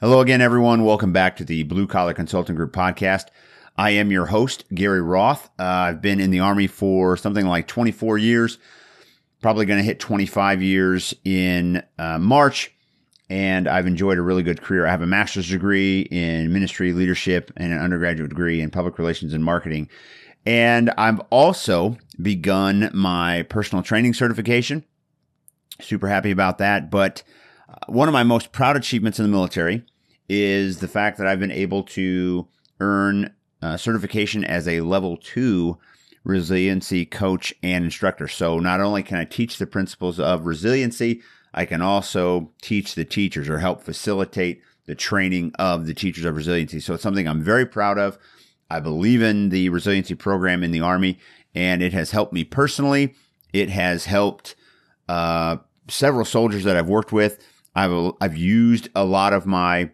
Hello again, everyone. Welcome back to the Blue Collar Consulting Group podcast. I am your host, Gary Roth. Uh, I've been in the Army for something like 24 years, probably going to hit 25 years in uh, March, and I've enjoyed a really good career. I have a master's degree in ministry leadership and an undergraduate degree in public relations and marketing. And I've also begun my personal training certification. Super happy about that. But one of my most proud achievements in the military is the fact that I've been able to earn uh, certification as a level two resiliency coach and instructor. So not only can I teach the principles of resiliency, I can also teach the teachers or help facilitate the training of the teachers of resiliency. So it's something I'm very proud of. I believe in the resiliency program in the Army, and it has helped me personally. It has helped uh, several soldiers that I've worked with I've I've used a lot of my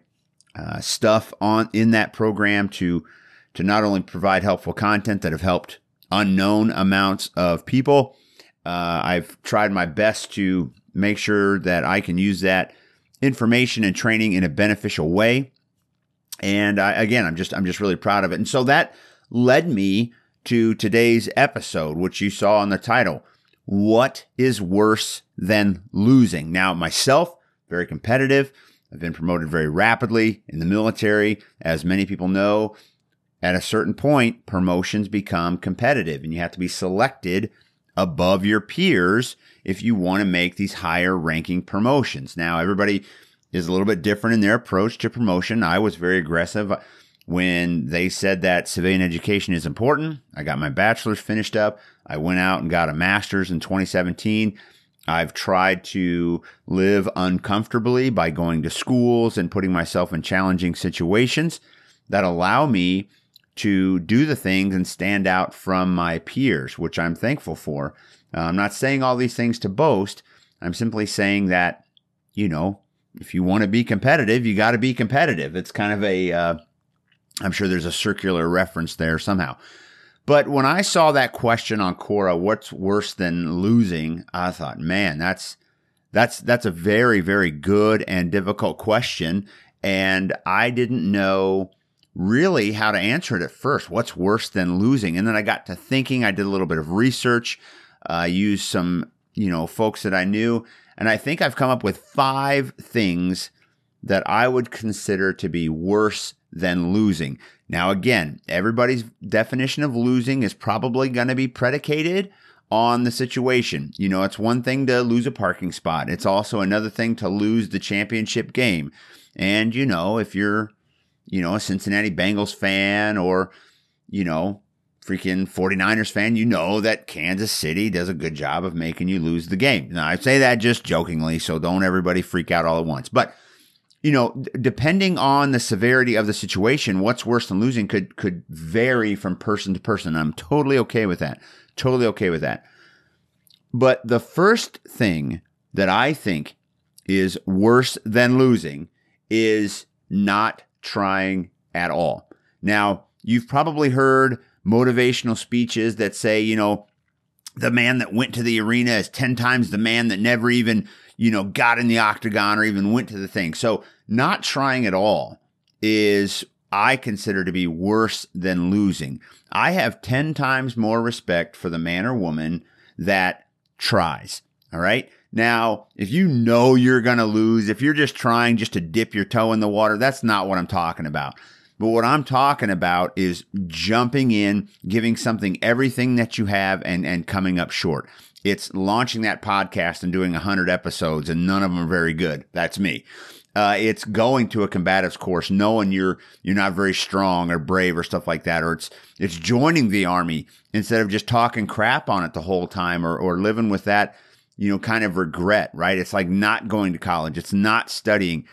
uh, stuff on in that program to to not only provide helpful content that have helped unknown amounts of people. Uh, I've tried my best to make sure that I can use that information and training in a beneficial way. And I, again, I'm just I'm just really proud of it. And so that led me to today's episode, which you saw in the title. What is worse than losing? Now, myself, very competitive. I've been promoted very rapidly in the military. As many people know, at a certain point, promotions become competitive and you have to be selected above your peers if you want to make these higher ranking promotions. Now, everybody is a little bit different in their approach to promotion. I was very aggressive when they said that civilian education is important. I got my bachelor's finished up. I went out and got a master's in 2017. I've tried to live uncomfortably by going to schools and putting myself in challenging situations that allow me to do the things and stand out from my peers, which I'm thankful for. Uh, I'm not saying all these things to boast. I'm simply saying that, you know, if you want to be competitive, you got to be competitive. It's kind of a, am uh, sure there's a circular reference there somehow. But when I saw that question on Quora, what's worse than losing? I thought, man, that's that's that's a very very good and difficult question, and I didn't know really how to answer it at first. What's worse than losing? And then I got to thinking. I did a little bit of research. I uh, used some you know folks that I knew, and I think I've come up with five things that I would consider to be worse than losing. Now, again, everybody's definition of losing is probably going to be predicated on the situation. You know, it's one thing to lose a parking spot, it's also another thing to lose the championship game. And, you know, if you're, you know, a Cincinnati Bengals fan or, you know, freaking 49ers fan, you know that Kansas City does a good job of making you lose the game. Now, I say that just jokingly, so don't everybody freak out all at once. But you know, depending on the severity of the situation, what's worse than losing could could vary from person to person. I'm totally okay with that. Totally okay with that. But the first thing that I think is worse than losing is not trying at all. Now, you've probably heard motivational speeches that say, you know, the man that went to the arena is 10 times the man that never even, you know, got in the octagon or even went to the thing. So not trying at all is I consider to be worse than losing. I have 10 times more respect for the man or woman that tries. All right. Now, if you know you're going to lose, if you're just trying just to dip your toe in the water, that's not what I'm talking about. But what I'm talking about is jumping in, giving something everything that you have and, and coming up short. It's launching that podcast and doing 100 episodes, and none of them are very good. That's me. Uh, it's going to a combatives course, knowing you're you're not very strong or brave or stuff like that, or it's it's joining the army instead of just talking crap on it the whole time, or or living with that, you know, kind of regret. Right? It's like not going to college. It's not studying.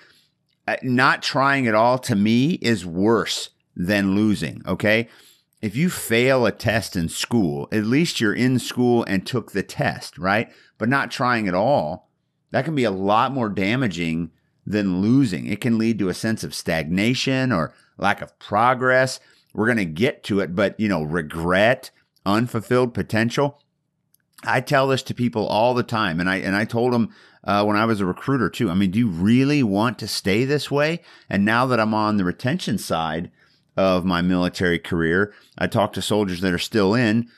Uh, not trying at all to me is worse than losing. Okay. If you fail a test in school, at least you're in school and took the test, right? But not trying at all, that can be a lot more damaging than losing. It can lead to a sense of stagnation or lack of progress. We're going to get to it, but you know, regret, unfulfilled potential. I tell this to people all the time, and I and I told them uh, when I was a recruiter too. I mean, do you really want to stay this way? And now that I'm on the retention side of my military career, I talk to soldiers that are still in,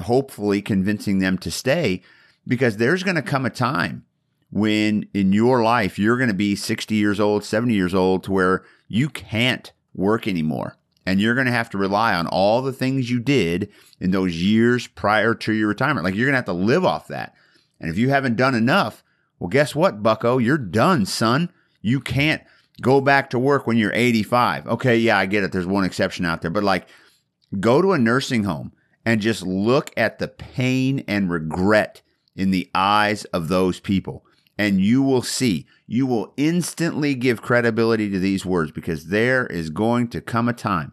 hopefully convincing them to stay because there's going to come a time when in your life you're going to be 60 years old, 70 years old to where you can't work anymore. And you're going to have to rely on all the things you did in those years prior to your retirement. Like you're going to have to live off that. And if you haven't done enough, well, guess what, bucko? You're done, son. You can't go back to work when you're 85. Okay, yeah, I get it. There's one exception out there. But like, go to a nursing home and just look at the pain and regret in the eyes of those people. And you will see, you will instantly give credibility to these words because there is going to come a time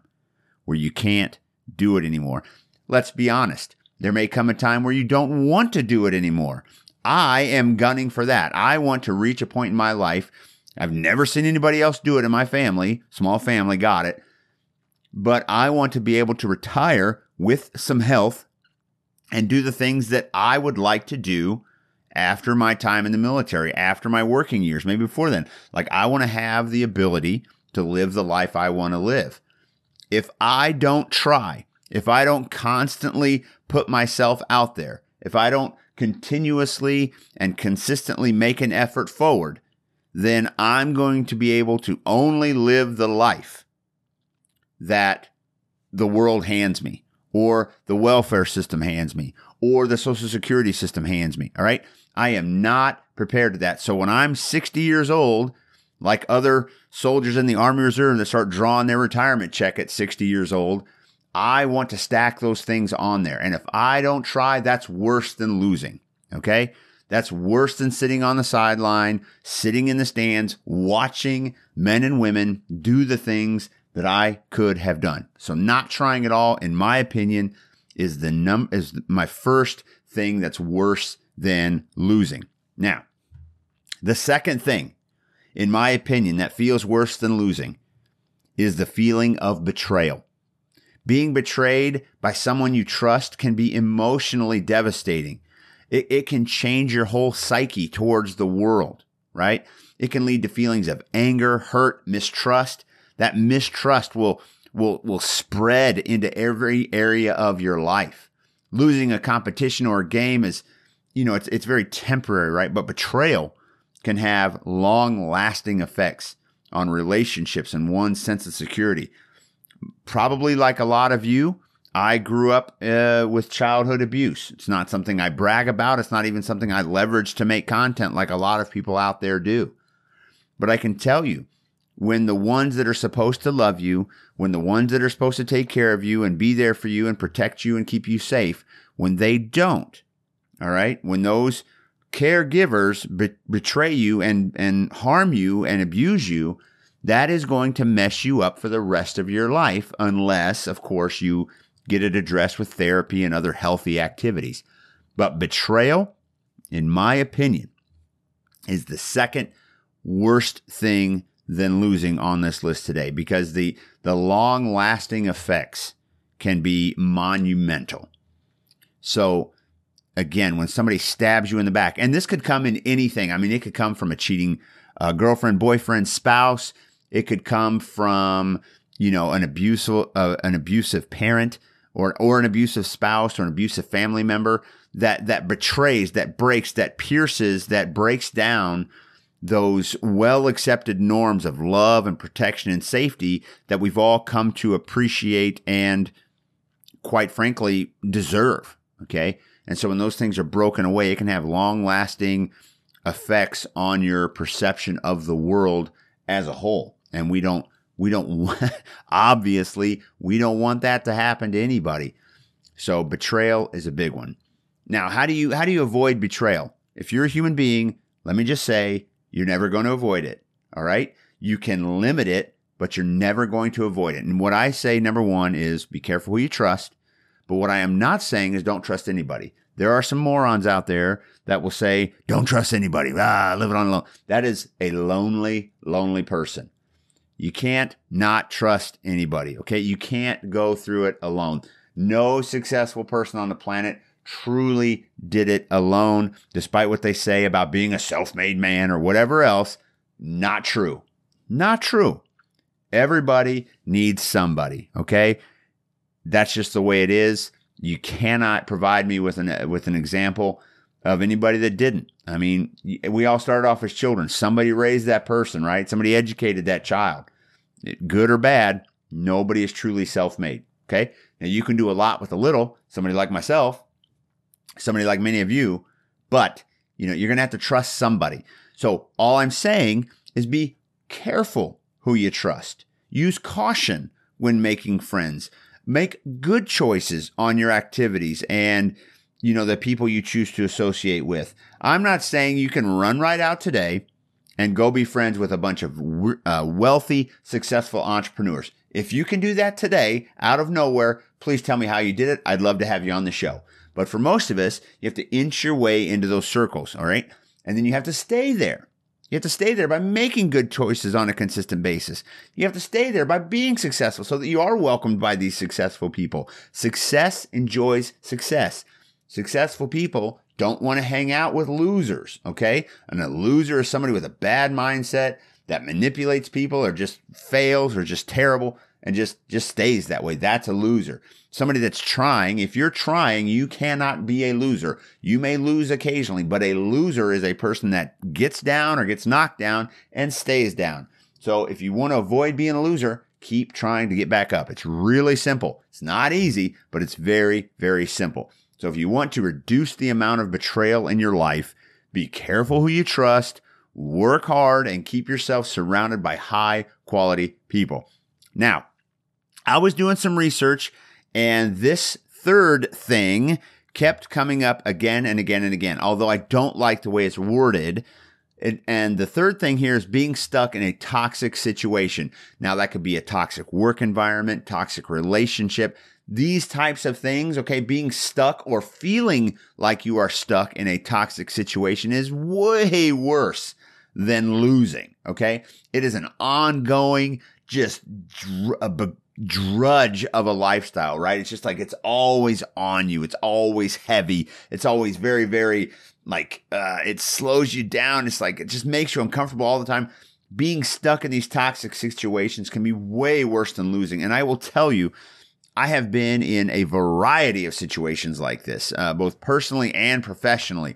where you can't do it anymore. Let's be honest. There may come a time where you don't want to do it anymore. I am gunning for that. I want to reach a point in my life. I've never seen anybody else do it in my family, small family, got it. But I want to be able to retire with some health and do the things that I would like to do after my time in the military, after my working years, maybe before then. Like, I want to have the ability to live the life I want to live. If I don't try, if I don't constantly put myself out there, if I don't continuously and consistently make an effort forward, then I'm going to be able to only live the life that the world hands me, or the welfare system hands me, or the social security system hands me. All right. I am not prepared to that. So when I'm 60 years old, like other soldiers in the Army Reserve that start drawing their retirement check at 60 years old, I want to stack those things on there. And if I don't try, that's worse than losing. Okay. That's worse than sitting on the sideline, sitting in the stands, watching men and women do the things that I could have done. So not trying at all, in my opinion, is the num is my first thing that's worse than losing. Now, the second thing, in my opinion, that feels worse than losing is the feeling of betrayal. Being betrayed by someone you trust can be emotionally devastating. It, it can change your whole psyche towards the world, right? It can lead to feelings of anger, hurt, mistrust. That mistrust will, will, will spread into every area of your life. Losing a competition or a game is, you know, it's, it's very temporary, right? But betrayal can have long lasting effects on relationships and one's sense of security probably like a lot of you, I grew up uh, with childhood abuse. It's not something I brag about. It's not even something I leverage to make content like a lot of people out there do. But I can tell you, when the ones that are supposed to love you, when the ones that are supposed to take care of you and be there for you and protect you and keep you safe, when they don't, all right, when those caregivers be- betray you and, and harm you and abuse you, that is going to mess you up for the rest of your life, unless, of course, you get it addressed with therapy and other healthy activities. But betrayal, in my opinion, is the second worst thing than losing on this list today because the, the long lasting effects can be monumental. So, again, when somebody stabs you in the back, and this could come in anything, I mean, it could come from a cheating uh, girlfriend, boyfriend, spouse, it could come from, you know, an abusive, uh, an abusive parent or, or an abusive spouse or an abusive family member that, that betrays, that breaks, that pierces, that breaks down those well accepted norms of love and protection and safety that we've all come to appreciate and quite frankly deserve. Okay. And so when those things are broken away, it can have long lasting effects on your perception of the world as a whole and we don't we don't want, obviously we don't want that to happen to anybody. So betrayal is a big one. Now how do you how do you avoid betrayal? If you're a human being let me just say you're never going to avoid it all right? You can limit it but you're never going to avoid it. And what i say number one is be careful who you trust. But what i am not saying is don't trust anybody. There are some morons out there that will say don't trust anybody. Ah live it on alone. That is a lonely lonely person you can't not trust anybody. Okay. You can't go through it alone. No successful person on the planet truly did it alone, despite what they say about being a self made man or whatever else. Not true. Not true. Everybody needs somebody, okay? That's just the way it is. You cannot provide me with an with an example of anybody that didn't. I mean, we all started off as children. Somebody raised that person, right? Somebody educated that child. Good or bad, nobody is truly self-made, okay? Now you can do a lot with a little. Somebody like myself, somebody like many of you, but you know, you're going to have to trust somebody. So all I'm saying is be careful who you trust. Use caution when making friends. Make good choices on your activities and you know the people you choose to associate with. I'm not saying you can run right out today and go be friends with a bunch of uh, wealthy, successful entrepreneurs. If you can do that today out of nowhere, please tell me how you did it. I'd love to have you on the show. But for most of us, you have to inch your way into those circles, all right? And then you have to stay there. You have to stay there by making good choices on a consistent basis. You have to stay there by being successful so that you are welcomed by these successful people. Success enjoys success. Successful people don't want to hang out with losers, okay? And a loser is somebody with a bad mindset that manipulates people or just fails or just terrible and just just stays that way. That's a loser. Somebody that's trying, if you're trying, you cannot be a loser. You may lose occasionally, but a loser is a person that gets down or gets knocked down and stays down. So if you want to avoid being a loser, keep trying to get back up. It's really simple. It's not easy, but it's very, very simple. So if you want to reduce the amount of betrayal in your life, be careful who you trust, work hard, and keep yourself surrounded by high quality people. Now, I was doing some research and this third thing kept coming up again and again and again, although I don't like the way it's worded. and the third thing here is being stuck in a toxic situation. Now, that could be a toxic work environment, toxic relationship, these types of things, okay, being stuck or feeling like you are stuck in a toxic situation is way worse than losing, okay? It is an ongoing, just dr- drudge of a lifestyle, right? It's just like it's always on you. It's always heavy. It's always very, very like uh, it slows you down. It's like it just makes you uncomfortable all the time. Being stuck in these toxic situations can be way worse than losing. And I will tell you, I have been in a variety of situations like this, uh, both personally and professionally.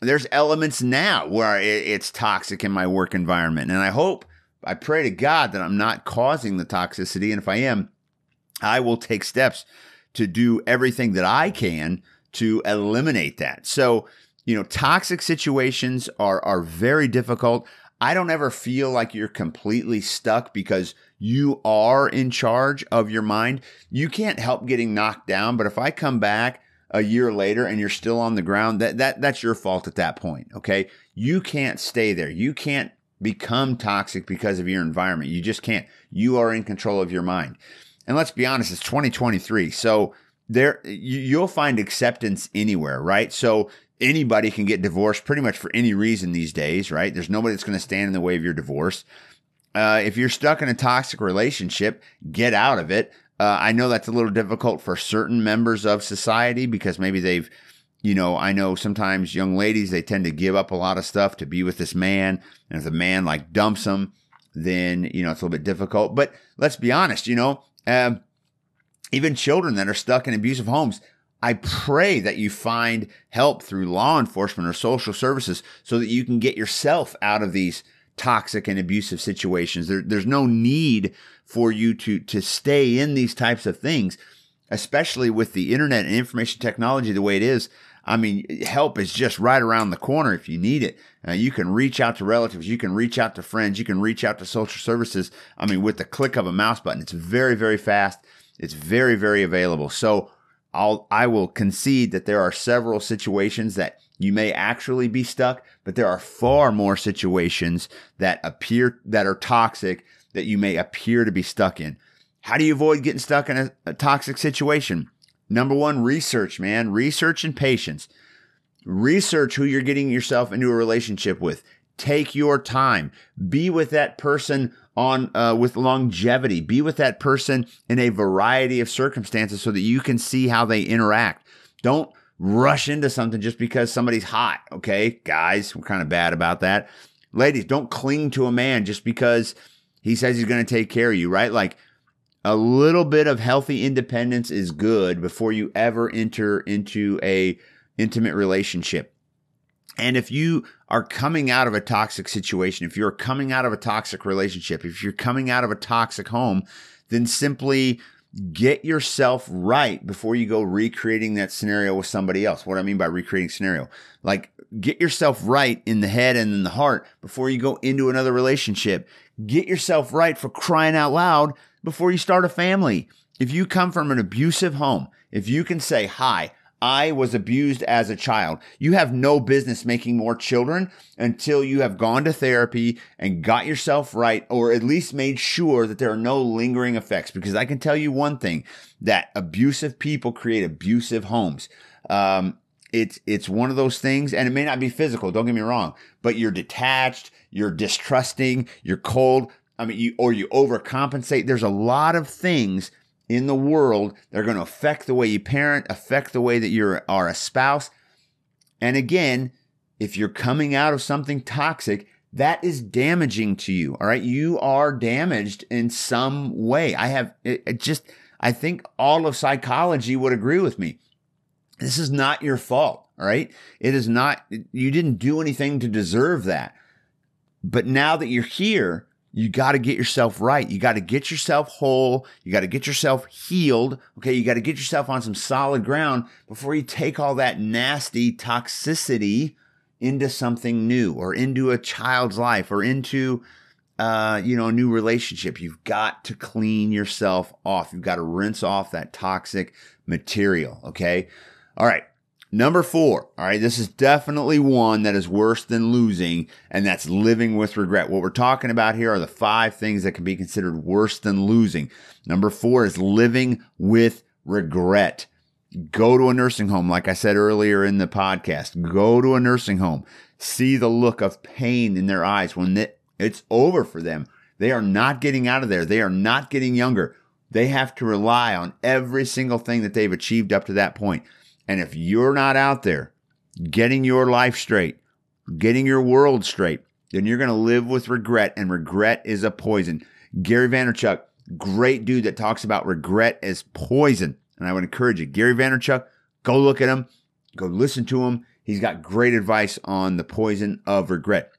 There's elements now where it's toxic in my work environment, and I hope I pray to God that I'm not causing the toxicity. And if I am, I will take steps to do everything that I can to eliminate that. So, you know, toxic situations are, are very difficult. I don't ever feel like you're completely stuck because you are in charge of your mind. You can't help getting knocked down, but if I come back a year later and you're still on the ground, that that that's your fault at that point, okay? You can't stay there. You can't become toxic because of your environment. You just can't. You are in control of your mind. And let's be honest, it's 2023. So there you'll find acceptance anywhere, right? So anybody can get divorced pretty much for any reason these days, right? There's nobody that's going to stand in the way of your divorce. Uh, if you're stuck in a toxic relationship, get out of it. Uh, I know that's a little difficult for certain members of society because maybe they've you know, I know sometimes young ladies, they tend to give up a lot of stuff to be with this man. And if the man like dumps them, then, you know, it's a little bit difficult. But let's be honest, you know, um, even children that are stuck in abusive homes, I pray that you find help through law enforcement or social services so that you can get yourself out of these toxic and abusive situations. There, there's no need for you to, to stay in these types of things, especially with the internet and information technology the way it is. I mean, help is just right around the corner if you need it. Uh, you can reach out to relatives, you can reach out to friends, you can reach out to social services. I mean, with the click of a mouse button, it's very, very fast. It's very, very available. So I'll, I will concede that there are several situations that you may actually be stuck, but there are far more situations that appear that are toxic that you may appear to be stuck in. How do you avoid getting stuck in a, a toxic situation? Number one, research, man. Research and patience. Research who you're getting yourself into a relationship with. Take your time. Be with that person on uh, with longevity. Be with that person in a variety of circumstances so that you can see how they interact. Don't rush into something just because somebody's hot. Okay. Guys, we're kind of bad about that. Ladies, don't cling to a man just because he says he's going to take care of you, right? Like a little bit of healthy independence is good before you ever enter into a intimate relationship. And if you are coming out of a toxic situation, if you're coming out of a toxic relationship, if you're coming out of a toxic home, then simply get yourself right before you go recreating that scenario with somebody else. What I mean by recreating scenario, like get yourself right in the head and in the heart before you go into another relationship. Get yourself right for crying out loud before you start a family. If you come from an abusive home, if you can say, hi, I was abused as a child. You have no business making more children until you have gone to therapy and got yourself right, or at least made sure that there are no lingering effects. Because I can tell you one thing that abusive people create abusive homes. Um, it's it's one of those things, and it may not be physical. Don't get me wrong, but you're detached, you're distrusting, you're cold. I mean, you or you overcompensate. There's a lot of things in the world. They're going to affect the way you parent, affect the way that you are a spouse. And again, if you're coming out of something toxic, that is damaging to you. All right. You are damaged in some way. I have it, it just, I think all of psychology would agree with me. This is not your fault. All right. It is not, you didn't do anything to deserve that. But now that you're here, you got to get yourself right. You got to get yourself whole. You got to get yourself healed. Okay. You got to get yourself on some solid ground before you take all that nasty toxicity into something new or into a child's life or into, uh, you know, a new relationship. You've got to clean yourself off. You've got to rinse off that toxic material. Okay. All right. Number four, all right, this is definitely one that is worse than losing, and that's living with regret. What we're talking about here are the five things that can be considered worse than losing. Number four is living with regret. Go to a nursing home, like I said earlier in the podcast. Go to a nursing home. See the look of pain in their eyes when it's over for them. They are not getting out of there. They are not getting younger. They have to rely on every single thing that they've achieved up to that point. And if you're not out there getting your life straight, getting your world straight, then you're going to live with regret, and regret is a poison. Gary Vaynerchuk, great dude that talks about regret as poison. And I would encourage you, Gary Vaynerchuk, go look at him, go listen to him. He's got great advice on the poison of regret.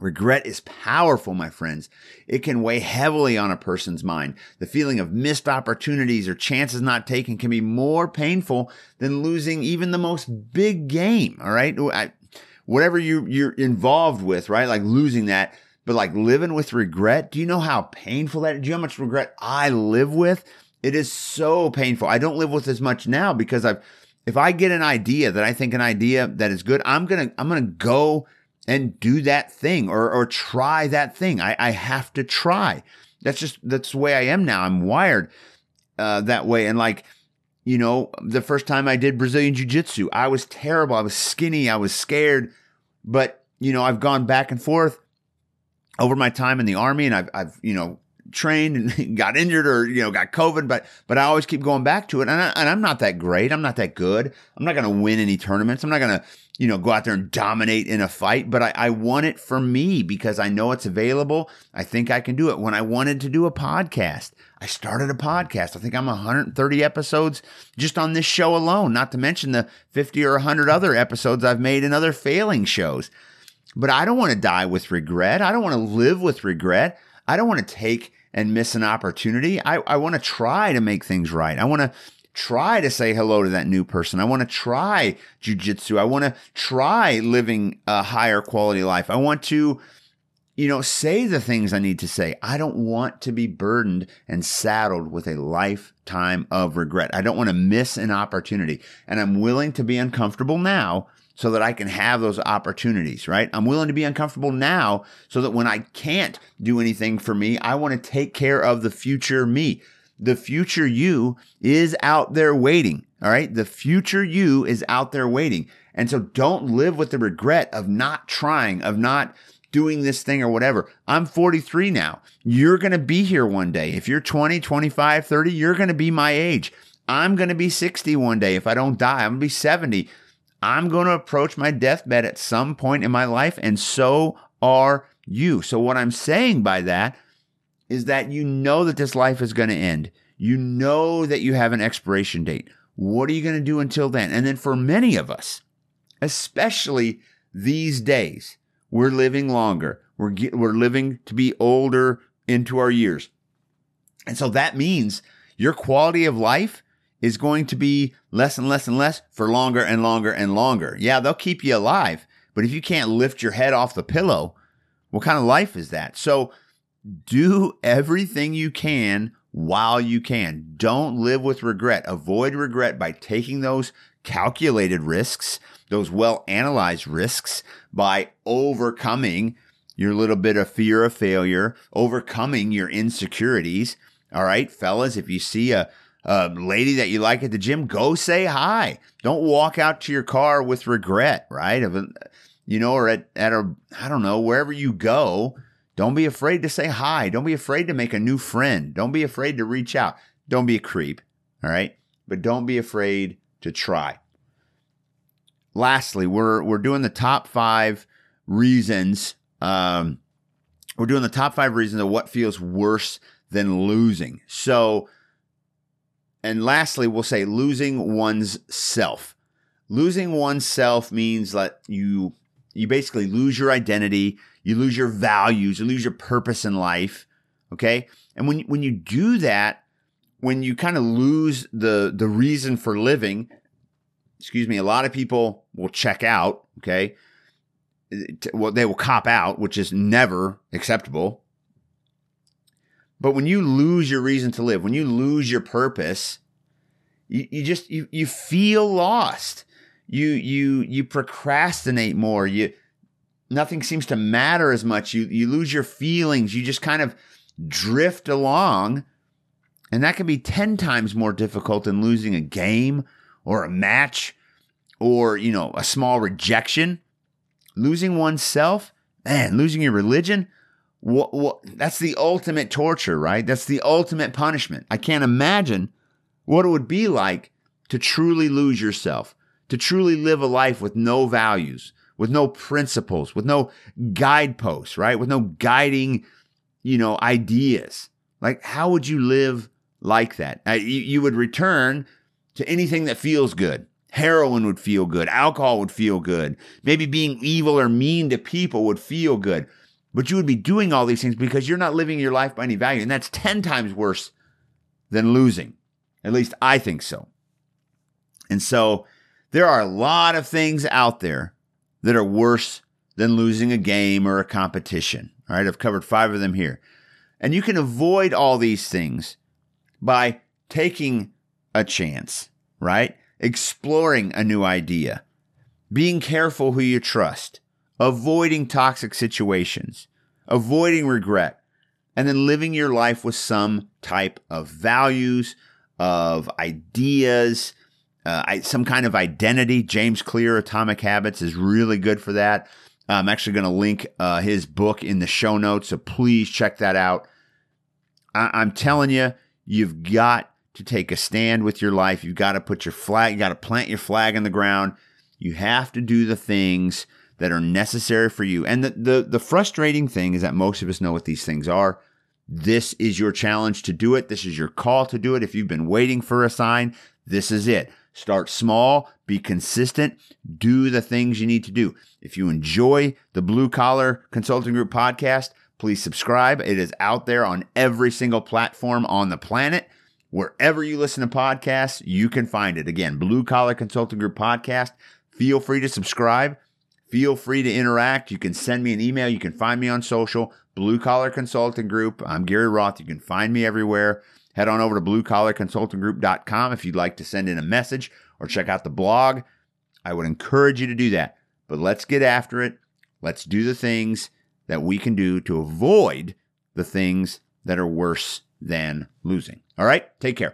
Regret is powerful, my friends. It can weigh heavily on a person's mind. The feeling of missed opportunities or chances not taken can be more painful than losing even the most big game. All right. I, whatever you, you're involved with, right? Like losing that, but like living with regret. Do you know how painful that is? Do you know how much regret I live with? It is so painful. I don't live with as much now because I've, if I get an idea that I think an idea that is good, I'm going to, I'm going to go and do that thing or, or try that thing. I, I have to try. That's just, that's the way I am now. I'm wired uh, that way. And like, you know, the first time I did Brazilian Jiu Jitsu, I was terrible. I was skinny. I was scared. But, you know, I've gone back and forth over my time in the army and I've, I've, you know, trained and got injured or you know got covid but but i always keep going back to it and, I, and i'm not that great i'm not that good i'm not going to win any tournaments i'm not going to you know go out there and dominate in a fight but I, I want it for me because i know it's available. I think i can do it. When i wanted to do a podcast i started a podcast. I think i'm 130 episodes just on this show alone not to mention the 50 or 100 other episodes i've made in other failing shows. But i don't want to die with regret. I don't want to live with regret. I don't want to take and miss an opportunity. I, I want to try to make things right. I want to try to say hello to that new person. I want to try jujitsu. I want to try living a higher quality life. I want to, you know, say the things I need to say. I don't want to be burdened and saddled with a lifetime of regret. I don't want to miss an opportunity. And I'm willing to be uncomfortable now so that I can have those opportunities, right? I'm willing to be uncomfortable now so that when I can't do anything for me, I want to take care of the future me. The future you is out there waiting, all right? The future you is out there waiting. And so don't live with the regret of not trying, of not doing this thing or whatever. I'm 43 now. You're going to be here one day. If you're 20, 25, 30, you're going to be my age. I'm going to be 60 one day. If I don't die, I'm going to be 70. I'm going to approach my deathbed at some point in my life, and so are you. So, what I'm saying by that is that you know that this life is going to end. You know that you have an expiration date. What are you going to do until then? And then for many of us, especially these days, we're living longer. We're, we're living to be older into our years. And so that means your quality of life is going to be less and less and less for longer and longer and longer. Yeah, they'll keep you alive, but if you can't lift your head off the pillow, what kind of life is that? So do everything you can while you can. Don't live with regret. Avoid regret by taking those calculated risks, those well analyzed risks by overcoming your little bit of fear of failure, overcoming your insecurities. All right, fellas, if you see a, a lady that you like at the gym, go say hi. Don't walk out to your car with regret, right? You know, or at, at a, I don't know, wherever you go, don't be afraid to say hi. Don't be afraid to make a new friend. Don't be afraid to reach out. Don't be a creep, all right? But don't be afraid to try. Lastly, we're we're doing the top five reasons. Um, we're doing the top five reasons of what feels worse than losing. So, and lastly, we'll say losing one's self. Losing oneself means that you you basically lose your identity, you lose your values, you lose your purpose in life. Okay. And when, when you do that, when you kind of lose the, the reason for living, excuse me, a lot of people will check out. Okay. Well, they will cop out, which is never acceptable. But when you lose your reason to live, when you lose your purpose, you, you just you you feel lost. You you you procrastinate more. You nothing seems to matter as much. You you lose your feelings. You just kind of drift along. And that can be 10 times more difficult than losing a game or a match or, you know, a small rejection. Losing oneself, man, losing your religion, what, what, that's the ultimate torture, right? That's the ultimate punishment. I can't imagine what it would be like to truly lose yourself, to truly live a life with no values, with no principles, with no guideposts, right? With no guiding, you know, ideas. Like, how would you live like that? Uh, you, you would return to anything that feels good. Heroin would feel good. Alcohol would feel good. Maybe being evil or mean to people would feel good. But you would be doing all these things because you're not living your life by any value. And that's 10 times worse than losing. At least I think so. And so there are a lot of things out there that are worse than losing a game or a competition. All right, I've covered five of them here. And you can avoid all these things by taking a chance, right? Exploring a new idea, being careful who you trust, avoiding toxic situations, avoiding regret, and then living your life with some type of values, of ideas, uh, some kind of identity. James Clear, Atomic Habits, is really good for that. I'm actually going to link uh, his book in the show notes, so please check that out. I- I'm telling you, you've got to take a stand with your life. You've got to put your flag, you got to plant your flag in the ground. You have to do the things that are necessary for you. And the, the, the frustrating thing is that most of us know what these things are. This is your challenge to do it. This is your call to do it. If you've been waiting for a sign, this is it. Start small, be consistent, do the things you need to do. If you enjoy the Blue Collar Consulting Group podcast, please subscribe. It is out there on every single platform on the planet. Wherever you listen to podcasts, you can find it. Again, Blue Collar Consulting Group podcast. Feel free to subscribe. Feel free to interact. You can send me an email. You can find me on social, Blue Collar Consulting Group. I'm Gary Roth. You can find me everywhere. Head on over to bluecollarconsultinggroup.com if you'd like to send in a message or check out the blog. I would encourage you to do that. But let's get after it. Let's do the things that we can do to avoid the things that are worse than losing. All right? Take care.